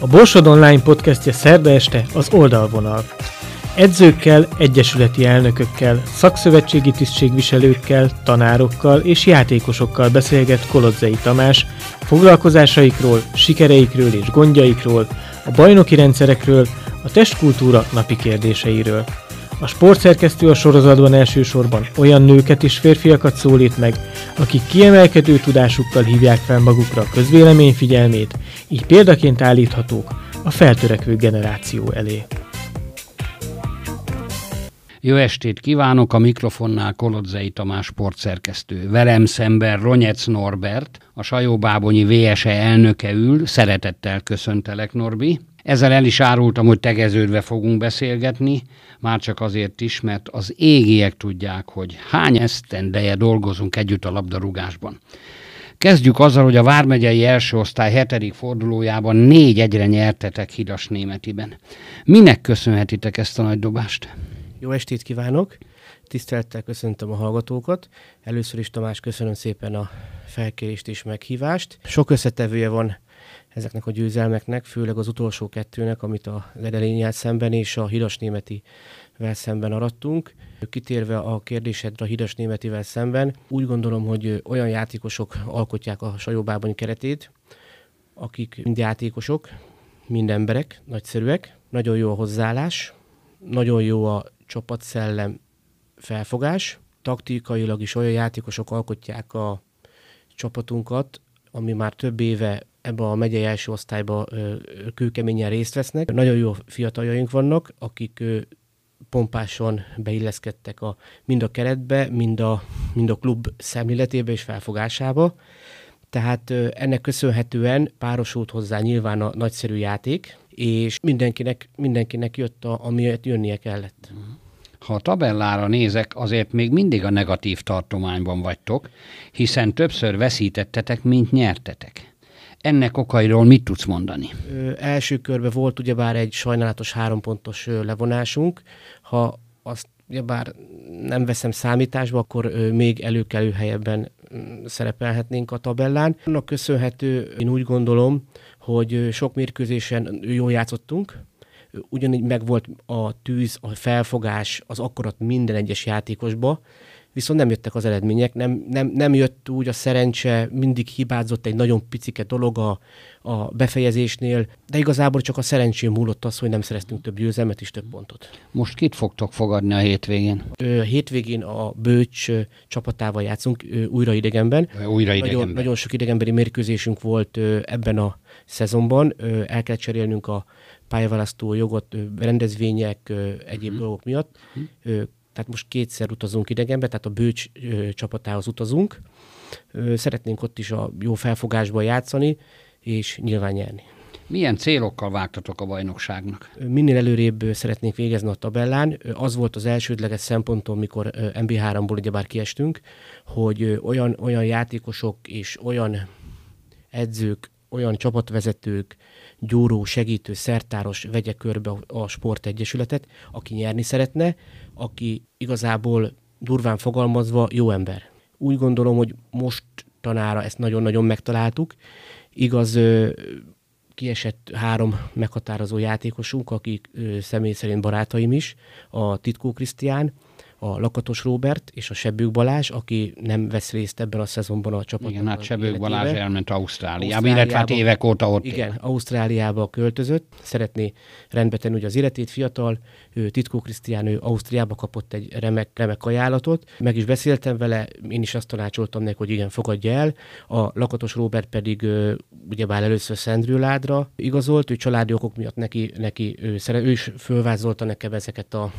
A Borsod Online podcastje szerda este az oldalvonal. Edzőkkel, egyesületi elnökökkel, szakszövetségi tisztségviselőkkel, tanárokkal és játékosokkal beszélget Kolodzei Tamás foglalkozásaikról, sikereikről és gondjaikról, a bajnoki rendszerekről, a testkultúra napi kérdéseiről. A sportszerkesztő a sorozatban elsősorban olyan nőket és férfiakat szólít meg, akik kiemelkedő tudásukkal hívják fel magukra a közvélemény figyelmét, így példaként állíthatók a feltörekvő generáció elé. Jó estét kívánok, a mikrofonnál Kolodzei Tamás sportszerkesztő. Velem szemben Ronyec Norbert, a Sajóbábonyi VSE elnöke ül, szeretettel köszöntelek Norbi. Ezzel el is árultam, hogy tegeződve fogunk beszélgetni, már csak azért is, mert az égiek tudják, hogy hány esztendeje dolgozunk együtt a labdarúgásban. Kezdjük azzal, hogy a Vármegyei első osztály hetedik fordulójában négy egyre nyertetek Hidas Németiben. Minek köszönhetitek ezt a nagy dobást? Jó estét kívánok! Tisztelettel köszöntöm a hallgatókat. Először is Tamás köszönöm szépen a felkérést és meghívást. Sok összetevője van ezeknek a győzelmeknek, főleg az utolsó kettőnek, amit a Ledelényel szemben és a Hidas Németivel szemben arattunk. Kitérve a kérdésedre a Hidas Németivel szemben, úgy gondolom, hogy olyan játékosok alkotják a Sajóbában keretét, akik mind játékosok, mind emberek, nagyszerűek, nagyon jó a hozzáállás, nagyon jó a csapatszellem felfogás, taktikailag is olyan játékosok alkotják a csapatunkat, ami már több éve ebbe a megyei első osztályba kőkeményen részt vesznek. Nagyon jó fiataljaink vannak, akik pompásan beilleszkedtek a, mind a keretbe, mind a, mind a klub szemléletébe és felfogásába. Tehát ennek köszönhetően párosult hozzá nyilván a nagyszerű játék, és mindenkinek, mindenkinek jött, a, amiért jönnie kellett. Ha a tabellára nézek, azért még mindig a negatív tartományban vagytok, hiszen többször veszítettetek, mint nyertetek. Ennek okairól mit tudsz mondani? Ö, első körben volt ugyebár egy sajnálatos hárompontos levonásunk. Ha azt ugyebár nem veszem számításba, akkor ö, még előkelő helyeben szerepelhetnénk a tabellán. Annak köszönhető, én úgy gondolom, hogy sok mérkőzésen jól játszottunk, ugyanígy megvolt a tűz, a felfogás, az akarat minden egyes játékosba, viszont nem jöttek az eredmények, nem, nem, nem jött úgy a szerencse, mindig hibázott egy nagyon picike dolog a, a befejezésnél, de igazából csak a szerencsém múlott az, hogy nem szereztünk több győzelmet és több pontot. Most kit fogtok fogadni a hétvégén? A hétvégén a Bőcs csapatával játszunk, újra idegenben. Újra idegenben. Nagyon, nagyon sok idegenbeni mérkőzésünk volt ebben a szezonban. El kell cserélnünk a pályaválasztó jogot rendezvények, egyéb hmm. dolgok miatt. Hmm. Tehát most kétszer utazunk idegenbe, tehát a Bőcs csapatához utazunk. Szeretnénk ott is a jó felfogásban játszani, és nyilván nyerni. Milyen célokkal vágtatok a bajnokságnak? Minél előrébb szeretnénk végezni a tabellán. Az volt az elsődleges szempontom, mikor MB3-ból ugyebár kiestünk, hogy olyan, olyan játékosok és olyan edzők, olyan csapatvezetők, gyúró, segítő, szertáros vegye körbe a sportegyesületet, aki nyerni szeretne, aki igazából durván fogalmazva jó ember. Úgy gondolom, hogy most tanára ezt nagyon-nagyon megtaláltuk. Igaz, kiesett három meghatározó játékosunk, akik személy szerint barátaim is, a Titkó Krisztián, a Lakatos Róbert és a Sebők Balázs, aki nem vesz részt ebben a szezonban a csapatban. Igen, hát Sebők Balázs elment Ausztráliába, Ausztráliába, illetve hát évek óta ott Igen, él. Ausztráliába költözött, szeretné rendbe tenni ugye az életét, fiatal, ő, Titkó Krisztián, ő Ausztriába kapott egy remek, remek ajánlatot, meg is beszéltem vele, én is azt tanácsoltam neki, hogy igen, fogadja el, a Lakatos Róbert pedig ugyebár először Szendrőládra igazolt, ő családi okok miatt neki, neki ő, ő is fölvázolta nekem ezeket a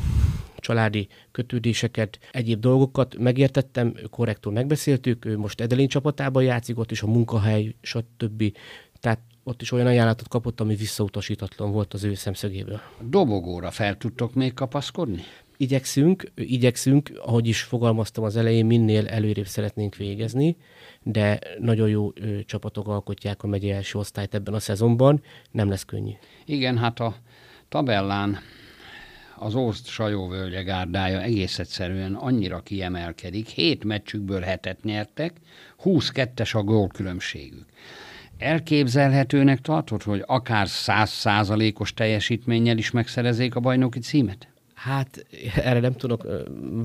családi kötődéseket, egyéb dolgokat megértettem, korrektül megbeszéltük, ő most Edelén csapatában játszik, ott is a munkahely, stb. Tehát ott is olyan ajánlatot kapott, ami visszautasítatlan volt az ő szemszögéből. Dobogóra fel tudtok még kapaszkodni? Igyekszünk, igyekszünk, ahogy is fogalmaztam az elején, minél előrébb szeretnénk végezni, de nagyon jó ö, csapatok alkotják a megye első osztályt ebben a szezonban, nem lesz könnyű. Igen, hát a tabellán az Ószt Sajóvölgye gárdája egész egyszerűen annyira kiemelkedik, hét meccsükből hetet nyertek, 22-es a gólkülönbségük. Elképzelhetőnek tartod, hogy akár száz százalékos teljesítménnyel is megszerezzék a bajnoki címet? Hát erre nem tudok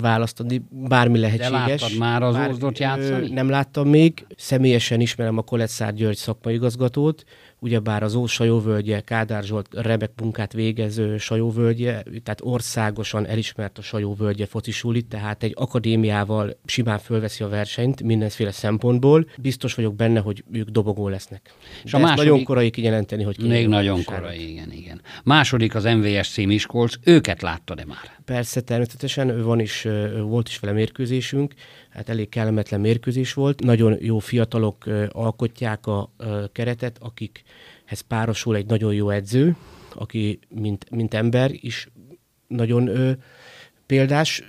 választani, bármi lehetséges. De láttad már az Bár, Ózdot játszani? Nem láttam még. Személyesen ismerem a Koletszár György szakmai igazgatót, ugyebár az Ó Sajóvölgye, Kádár Zsolt remek munkát végező Sajóvölgye, tehát országosan elismert a Sajóvölgye focisuli, tehát egy akadémiával simán fölveszi a versenyt mindenféle szempontból. Biztos vagyok benne, hogy ők dobogó lesznek. És De a második... nagyon korai kijelenteni, hogy ki Még nagyon korai, igen, igen. Második az MVS cím Miskolc, őket láttad-e már? Persze, természetesen van is, volt is vele mérkőzésünk, hát elég kellemetlen mérkőzés volt. Nagyon jó fiatalok alkotják a keretet, akikhez párosul egy nagyon jó edző, aki mint, mint ember is nagyon ö, példás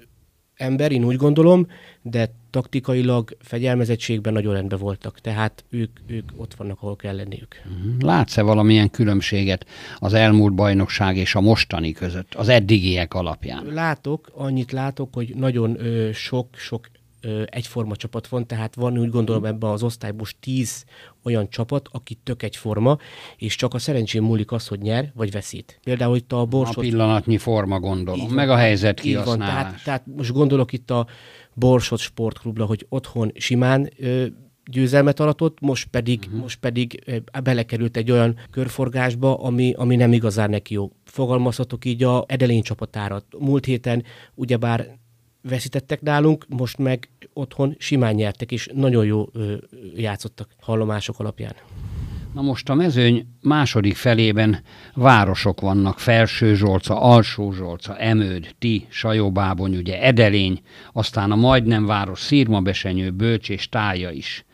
ember, én úgy gondolom, de taktikailag, fegyelmezettségben nagyon rendben voltak, tehát ők, ők ott vannak, ahol kell lenniük. Mhm. Látsz-e valamilyen különbséget az elmúlt bajnokság és a mostani között, az eddigiek alapján? Látok, annyit látok, hogy nagyon sok-sok egyforma csapat van, tehát van úgy gondolom ebben az osztályban most tíz olyan csapat, aki tök egyforma, és csak a szerencsém múlik az, hogy nyer vagy veszít. Például itt a Borsot... A pillanatnyi forma gondolom, van, meg a helyzet kihasználás. Van, tehát, tehát most gondolok itt a Borsot sportklubra, hogy otthon simán ö, győzelmet aratott, most pedig, uh-huh. most pedig belekerült egy olyan körforgásba, ami, ami nem igazán neki jó. Fogalmazhatok így a Edelén csapatára. Múlt héten ugyebár veszítettek nálunk, most meg otthon simán nyertek, és nagyon jó ö, játszottak hallomások alapján. Na most a mezőny második felében városok vannak, Felső Zsolca, Alsó Zsolca, Emőd, Ti, Sajóbábony, ugye Edelény, aztán a majdnem város Szírmabesenyő, Bölcs és Tája is.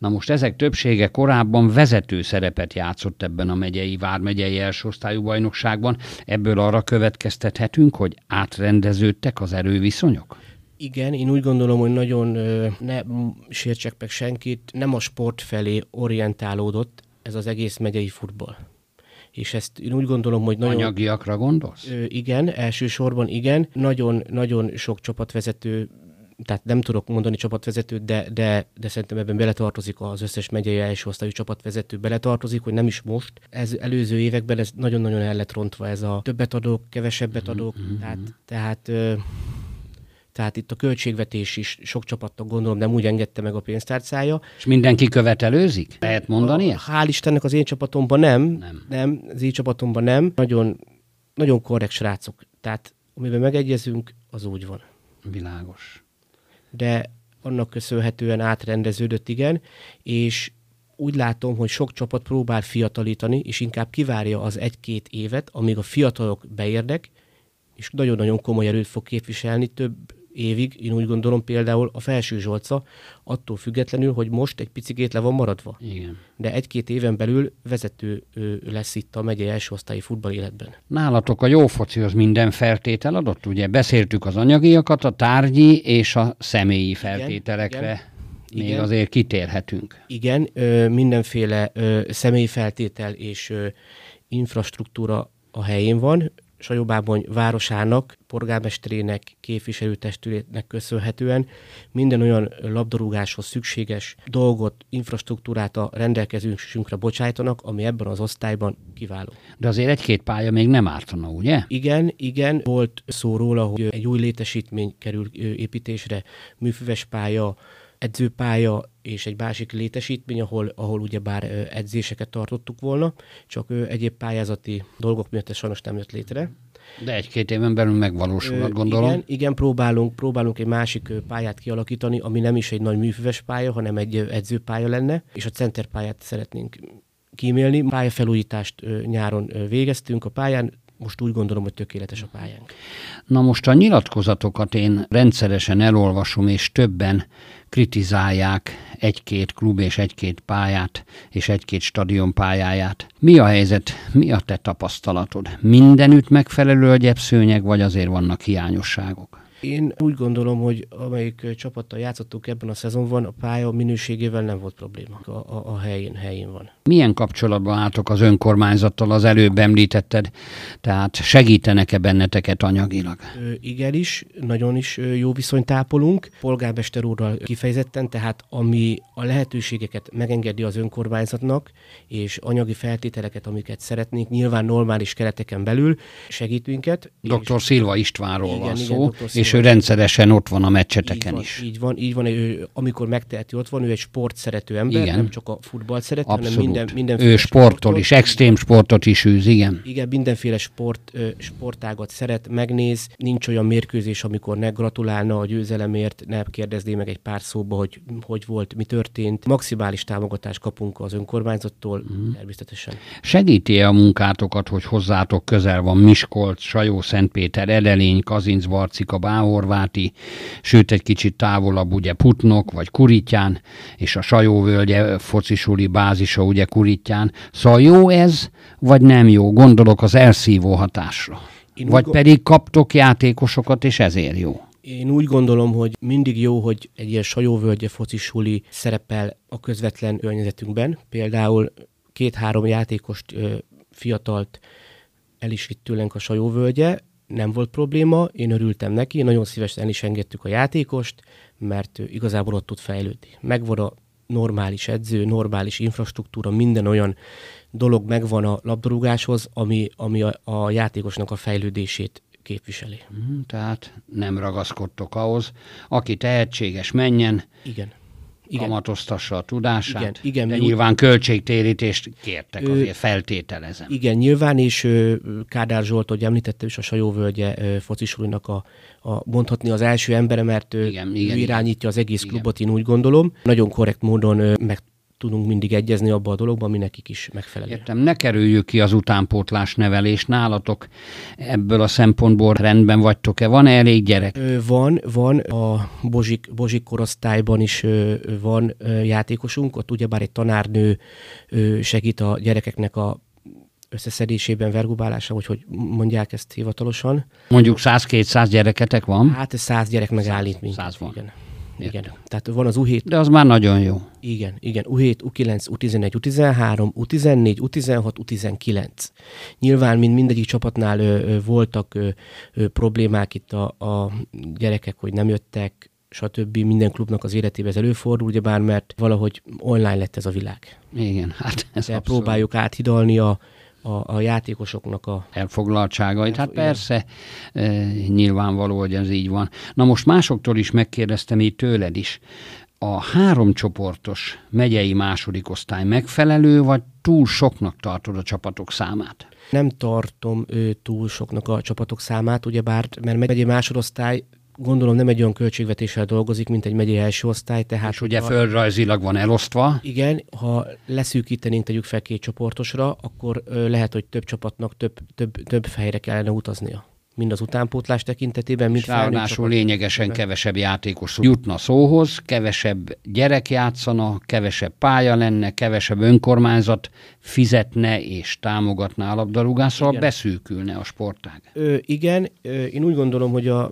Na most ezek többsége korábban vezető szerepet játszott ebben a megyei, vármegyei elsőosztályú bajnokságban. Ebből arra következtethetünk, hogy átrendeződtek az erőviszonyok? Igen, én úgy gondolom, hogy nagyon ne sértsek meg senkit, nem a sport felé orientálódott ez az egész megyei futball. És ezt én úgy gondolom, hogy nagyon... Anyagiakra gondolsz? Igen, elsősorban igen. Nagyon, nagyon sok csapatvezető tehát nem tudok mondani csapatvezetőt, de, de, de szerintem ebben beletartozik az összes megyei első osztályú csapatvezető beletartozik, hogy nem is most. Ez előző években ez nagyon-nagyon el lett rontva, ez a többet adok, kevesebbet adok, mm-hmm. tehát, tehát tehát itt a költségvetés is sok csapatnak gondolom nem úgy engedte meg a pénztárcája. És mindenki követelőzik? Lehet mondani a, Hál' Istennek az én csapatomban nem, nem. nem az én csapatomban nem. Nagyon, nagyon korrekt srácok. Tehát amiben megegyezünk, az úgy van. Világos de annak köszönhetően átrendeződött, igen, és úgy látom, hogy sok csapat próbál fiatalítani, és inkább kivárja az egy-két évet, amíg a fiatalok beérnek, és nagyon-nagyon komoly erőt fog képviselni, több évig, én úgy gondolom például a felső Zsolca, attól függetlenül, hogy most egy picigét le van maradva. Igen. De egy-két éven belül vezető lesz itt a megyei első osztályi futball életben. Nálatok a jó focihoz minden feltétel adott, ugye? Beszéltük az anyagiakat, a tárgyi és a személyi feltételekre. Igen, igen. Még igen. azért kitérhetünk. Igen, ö, mindenféle ö, személyi feltétel és ö, infrastruktúra a helyén van. Sajobábony városának, polgármesterének, képviselőtestületnek köszönhetően minden olyan labdarúgáshoz szükséges dolgot, infrastruktúrát a rendelkezésünkre bocsájtanak, ami ebben az osztályban kiváló. De azért egy-két pálya még nem ártana, ugye? Igen, igen. Volt szó róla, hogy egy új létesítmény kerül építésre, műfüves pálya, edzőpálya és egy másik létesítmény, ahol, ahol ugyebár edzéseket tartottuk volna, csak egyéb pályázati dolgok miatt ez sajnos nem jött létre. De egy-két éven belül megvalósulhat, gondolom. Igen, igen próbálunk, próbálunk egy másik pályát kialakítani, ami nem is egy nagy műfüves pálya, hanem egy edzőpálya lenne, és a centerpályát szeretnénk kímélni. Pályafelújítást nyáron végeztünk a pályán, most úgy gondolom, hogy tökéletes a pályánk. Na most a nyilatkozatokat én rendszeresen elolvasom, és többen kritizálják egy-két klub és egy-két pályát, és egy-két stadion pályáját. Mi a helyzet, mi a te tapasztalatod? Mindenütt megfelelő a gyepszőnyeg, vagy azért vannak hiányosságok? Én úgy gondolom, hogy amelyik csapattal játszottuk ebben a szezonban, a pálya minőségével nem volt probléma. A, a, a helyén, helyén van. Milyen kapcsolatban álltok az önkormányzattal, az előbb említetted, tehát segítenek-e benneteket anyagilag? Ö, igen is, nagyon is jó viszonyt ápolunk. Polgármester úrral kifejezetten, tehát ami a lehetőségeket megengedi az önkormányzatnak, és anyagi feltételeket, amiket szeretnénk, nyilván normális kereteken belül segít minket. Dr. Szilva Istvánról Igen, van igen, szó, Dr. És ő rendszeresen ott van a meccseteken így van, is. Így van, így van, ő, amikor megteheti, ott van, ő egy sport szerető ember, Igen. nem csak a futball szerető, Abszolút. hanem minden, mindenféle ő sportol sportot. is, extrém sportot is űz, igen. Igen, mindenféle sport, sportágat szeret, megnéz. Nincs olyan mérkőzés, amikor ne gratulálna a győzelemért, ne kérdezné meg egy pár szóba, hogy hogy volt, mi történt. Maximális támogatást kapunk az önkormányzattól, mm. természetesen. Segíti-e a munkátokat, hogy hozzátok közel van Miskolc, Sajó, Szentpéter, Edelény, Kazinc, Barcika, Báhorváti, sőt egy kicsit távolabb ugye Putnok vagy Kurityán, és a Sajóvölgye focisuli bázisa ugye Kurityán. Szóval jó ez, vagy nem jó? Gondolok az elszívó hatásra. Én úgy Vagy go- pedig kaptok játékosokat, és ezért jó. Én úgy gondolom, hogy mindig jó, hogy egy ilyen sajóvölgye focisuli szerepel a közvetlen környezetünkben. Például két-három játékost, fiatalt el is vitt tőlünk a sajóvölgye, nem volt probléma, én örültem neki, nagyon szívesen is engedtük a játékost, mert ő igazából ott tud fejlődni. Megvan a normális edző, normális infrastruktúra, minden olyan dolog megvan a labdarúgáshoz, ami, ami a, a játékosnak a fejlődését képviseli. Mhm, Tehát nem ragaszkodtok ahhoz. Aki tehetséges, menjen, Igen. Igen. Igen. kamatoztassa a tudását, Igen, igen, de nyilván költségtérítést kértek, Ő- azért feltételezem. Igen, nyilván, és ö, Kádár Zsolt, hogy említette is a Sajóvölgye ö, focisulinak a, a mondhatni az első embere, mert ő, Igen, ő igen, irányítja az egész Igen. klubot, én úgy gondolom. Nagyon korrekt módon ö, meg tudunk mindig egyezni abba a dologba, ami nekik is megfelelő. Értem, ne kerüljük ki az utánpótlás nevelés nálatok. Ebből a szempontból rendben vagytok-e? Van-e elég gyerek? Van, van, a Bozsik, Bozsik korosztályban is van játékosunk, ott ugyebár egy tanárnő segít a gyerekeknek a összeszedésében, vergubálása, hogy hogy mondják ezt hivatalosan. Mondjuk 100-200 gyereketek van, Hát ez száz gyerek megállít minket. száz van. Igen. Igen. Tehát van az U7, de az már nagyon jó. igen, igen, U7, U9, U11, U13, U14, U16, U19. Nyilván, mint mindegyik csapatnál ö, ö, voltak ö, ö, problémák itt a, a gyerekek, hogy nem jöttek, stb. Minden klubnak az életében ez előfordul, ugyebár, mert valahogy online lett ez a világ. Igen, hát ez De abszolút próbáljuk áthidalni a, a, a játékosoknak a... elfoglaltságait. Hát Igen. persze, e, nyilvánvaló, hogy ez így van. Na most másoktól is megkérdeztem, így tőled is. A három csoportos megyei második osztály megfelelő, vagy túl soknak tartod a csapatok számát? Nem tartom ö, túl soknak a csapatok számát, ugyebár, mert megyei másodosztály gondolom nem egy olyan költségvetéssel dolgozik, mint egy megyei első osztály, tehát... És ugye hogyha- földrajzilag van elosztva, Igen, ha leszűkítenénk, tegyük fel két csoportosra, akkor ö, lehet, hogy több csapatnak több, több, több helyre kellene utaznia. Mind az utánpótlás tekintetében, mind ráadásul lényegesen tekintetében. kevesebb játékos jutna szóhoz, kevesebb gyerek játszana, kevesebb pálya lenne, kevesebb önkormányzat fizetne és támogatná a labdarúgást, szóval Igen. beszűkülne a sportág. Ö, igen, ö, én úgy gondolom, hogy a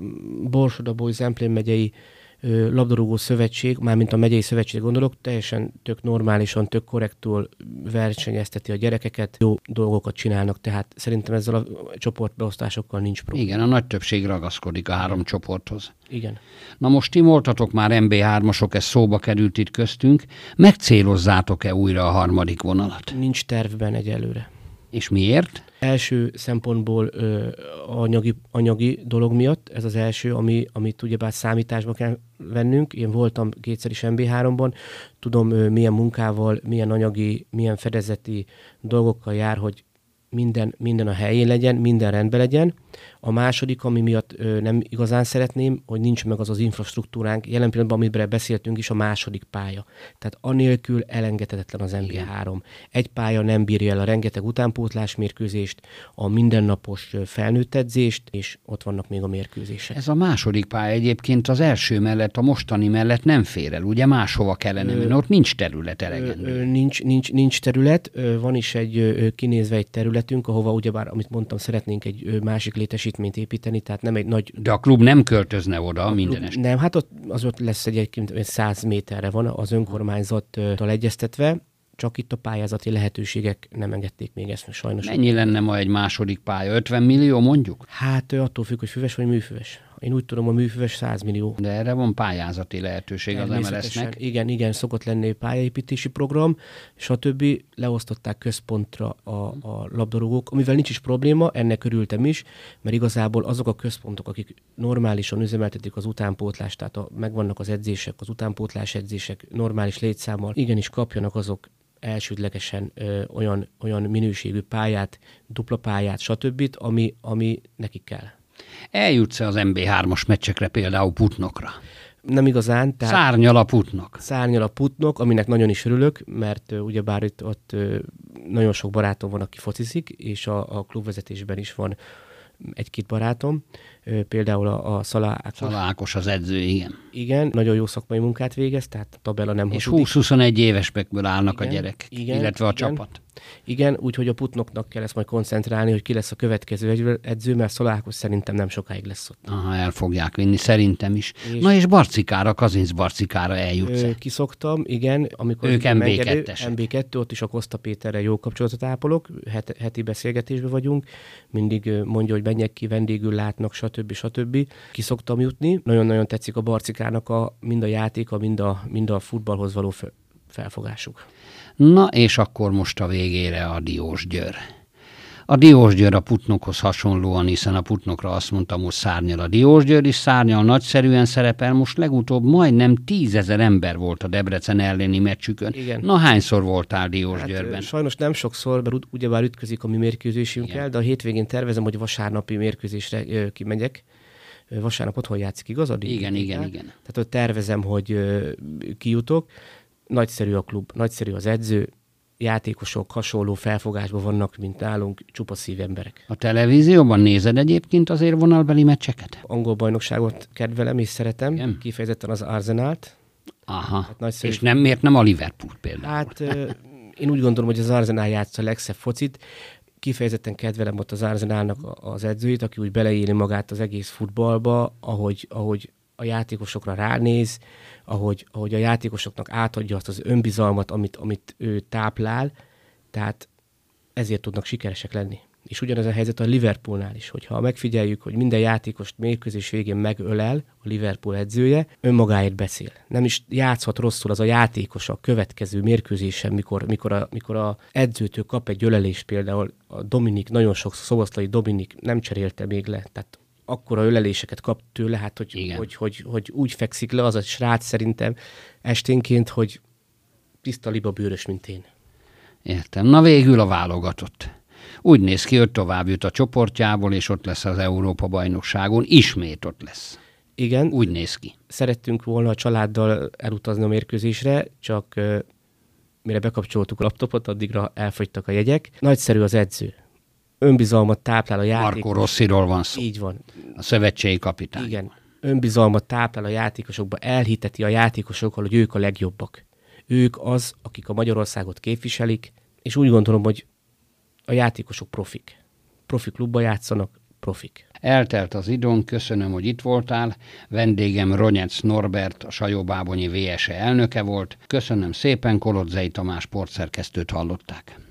Borsodabói Zemplén megyei ö, labdarúgó szövetség, mármint a megyei szövetség gondolok, teljesen tök normálisan, tök korrektul versenyezteti a gyerekeket, jó dolgokat csinálnak, tehát szerintem ezzel a csoportbeosztásokkal nincs probléma. Igen, a nagy többség ragaszkodik a három csoporthoz. Igen. Na most ti voltatok már MB3-asok, ez szóba került itt köztünk. Megcélozzátok-e újra a harmadik vonalat? Nincs tervben egyelőre. És miért? Első szempontból ö, anyagi, anyagi dolog miatt, ez az első, ami, amit ugyebár számításba kell vennünk. Én voltam kétszer is MB3-ban, tudom milyen munkával, milyen anyagi, milyen fedezeti dolgokkal jár, hogy minden, minden a helyén legyen, minden rendben legyen. A második, ami miatt ö, nem igazán szeretném, hogy nincs meg az az infrastruktúránk, jelen pillanatban, amiben beszéltünk is, a második pálya. Tehát anélkül elengedhetetlen az MB3. Egy pálya nem bírja el a rengeteg utánpótlás mérkőzést, a mindennapos felnőtt edzést, és ott vannak még a mérkőzések. Ez a második pálya egyébként az első mellett, a mostani mellett nem fér el, ugye máshova kellene menni, ott nincs terület elegendő. nincs, nincs, nincs terület, van is egy kinézve egy terület, területünk, ahova ugyebár, amit mondtam, szeretnénk egy másik létesítményt építeni, tehát nem egy nagy... De a klub nem költözne oda a minden este. Nem, hát ott, az ott lesz egy, egy 100 méterre van az önkormányzattal egyeztetve, csak itt a pályázati lehetőségek nem engedték még ezt sajnos. Mennyi lenne ma egy második pálya? 50 millió mondjuk? Hát attól függ, hogy füves vagy műfüves. Én úgy tudom, a műfüves 100 millió. De erre van pályázati lehetőség az MLS-nek. Igen, igen, szokott lenni pályaépítési program, stb. Leosztották központra a, a labdarúgók, amivel nincs is probléma, ennek örültem is, mert igazából azok a központok, akik normálisan üzemeltetik az utánpótlást, tehát a, megvannak az edzések, az utánpótlás edzések normális létszámmal, igenis kapjanak azok elsődlegesen ö, olyan, olyan minőségű pályát, dupla pályát, stb., ami, ami nekik kell. Eljutsz-e az MB3-as meccsekre például Putnokra? Nem igazán. Tehát szárnyal a Putnok. Szárnyal a Putnok, aminek nagyon is örülök, mert uh, ugyebár itt ott uh, nagyon sok barátom van, aki focizik, és a, a klubvezetésben is van egy-két barátom, például a, a Szala Ákos. Szala Ákos az edző, igen. Igen, nagyon jó szakmai munkát végez, tehát a tabella nem És 20-21 évespekből állnak igen, a gyerek, igen, illetve a igen. csapat. Igen, úgyhogy a Putnoknak kell ezt majd koncentrálni, hogy ki lesz a következő edző, mert Szalákos szerintem nem sokáig lesz ott. Aha, el fogják vinni, szerintem is. És Na és Barcikára, Kazinc Barcikára eljutsz ö, Kiszoktam, igen. Amikor ők MB2 MB2, ott is a Koszta Péterrel jó kapcsolatot ápolok, het, heti beszélgetésben vagyunk, mindig mondja, hogy menjek ki, vendégül látnak, stb. Stb. Kiszoktam jutni. Nagyon-nagyon tetszik a Barcikának a, mind a játéka, mind a, mind a futballhoz való felfogásuk. Na, és akkor most a végére a Diós Győr. A Diós Győr a Putnokhoz hasonlóan, hiszen a Putnokra azt mondtam, hogy szárnyal a Diós Győr is szárnyal, nagyszerűen szerepel. Most legutóbb majdnem tízezer ember volt a Debrecen elleni meccsükön. Igen. Na hányszor voltál Diós hát? Sajnos nem sokszor, mert ugyebár ütközik a mi mérkőzésünkkel, de a hétvégén tervezem, hogy vasárnapi mérkőzésre ö, kimegyek vasárnap otthon játszik, igaz? Igen, igen, igen, igen. Tehát ott tervezem, hogy kijutok nagyszerű a klub, nagyszerű az edző, játékosok hasonló felfogásban vannak, mint nálunk, csupa szív emberek. A televízióban nézed egyébként azért vonalbeli meccseket? Angol bajnokságot kedvelem és szeretem, Igen? kifejezetten az Arsenalt. Aha, hát nagyszerű... és nem, miért nem a Liverpool például? Hát én úgy gondolom, hogy az Arsenal játsza a legszebb focit, kifejezetten kedvelem ott az Arsenalnak az edzőit, aki úgy beleéli magát az egész futballba, ahogy, ahogy a játékosokra ránéz, ahogy, ahogy a játékosoknak átadja azt az önbizalmat, amit, amit ő táplál, tehát ezért tudnak sikeresek lenni. És ugyanez a helyzet a Liverpoolnál is, hogyha megfigyeljük, hogy minden játékost mérkőzés végén megölel a Liverpool edzője, önmagáért beszél. Nem is játszhat rosszul az a játékos a következő mérkőzésen, mikor, mikor, a, mikor a edzőtől kap egy ölelést, például a Dominik, nagyon sok szoboszlai Dominik nem cserélte még le, tehát akkora öleléseket kap tőle, hát hogy, hogy, hogy, hogy, úgy fekszik le az a srác szerintem esténként, hogy tiszta liba bőrös, mint én. Értem. Na végül a válogatott. Úgy néz ki, hogy tovább jut a csoportjából, és ott lesz az Európa-bajnokságon. Ismét ott lesz. Igen. Úgy néz ki. Szerettünk volna a családdal elutazni a mérkőzésre, csak mire bekapcsoltuk a laptopot, addigra elfogytak a jegyek. Nagyszerű az edző önbizalmat táplál a játékos. Marco Rossiról van szó. Így van. A szövetségi kapitány. Igen. Önbizalmat táplál a játékosokba, elhiteti a játékosokkal, hogy ők a legjobbak. Ők az, akik a Magyarországot képviselik, és úgy gondolom, hogy a játékosok profik. Profi klubba játszanak, profik. Eltelt az idón, köszönöm, hogy itt voltál. Vendégem Ronyec Norbert, a Sajóbábonyi VSE elnöke volt. Köszönöm szépen, Kolodzei Tamás sportszerkesztőt hallották.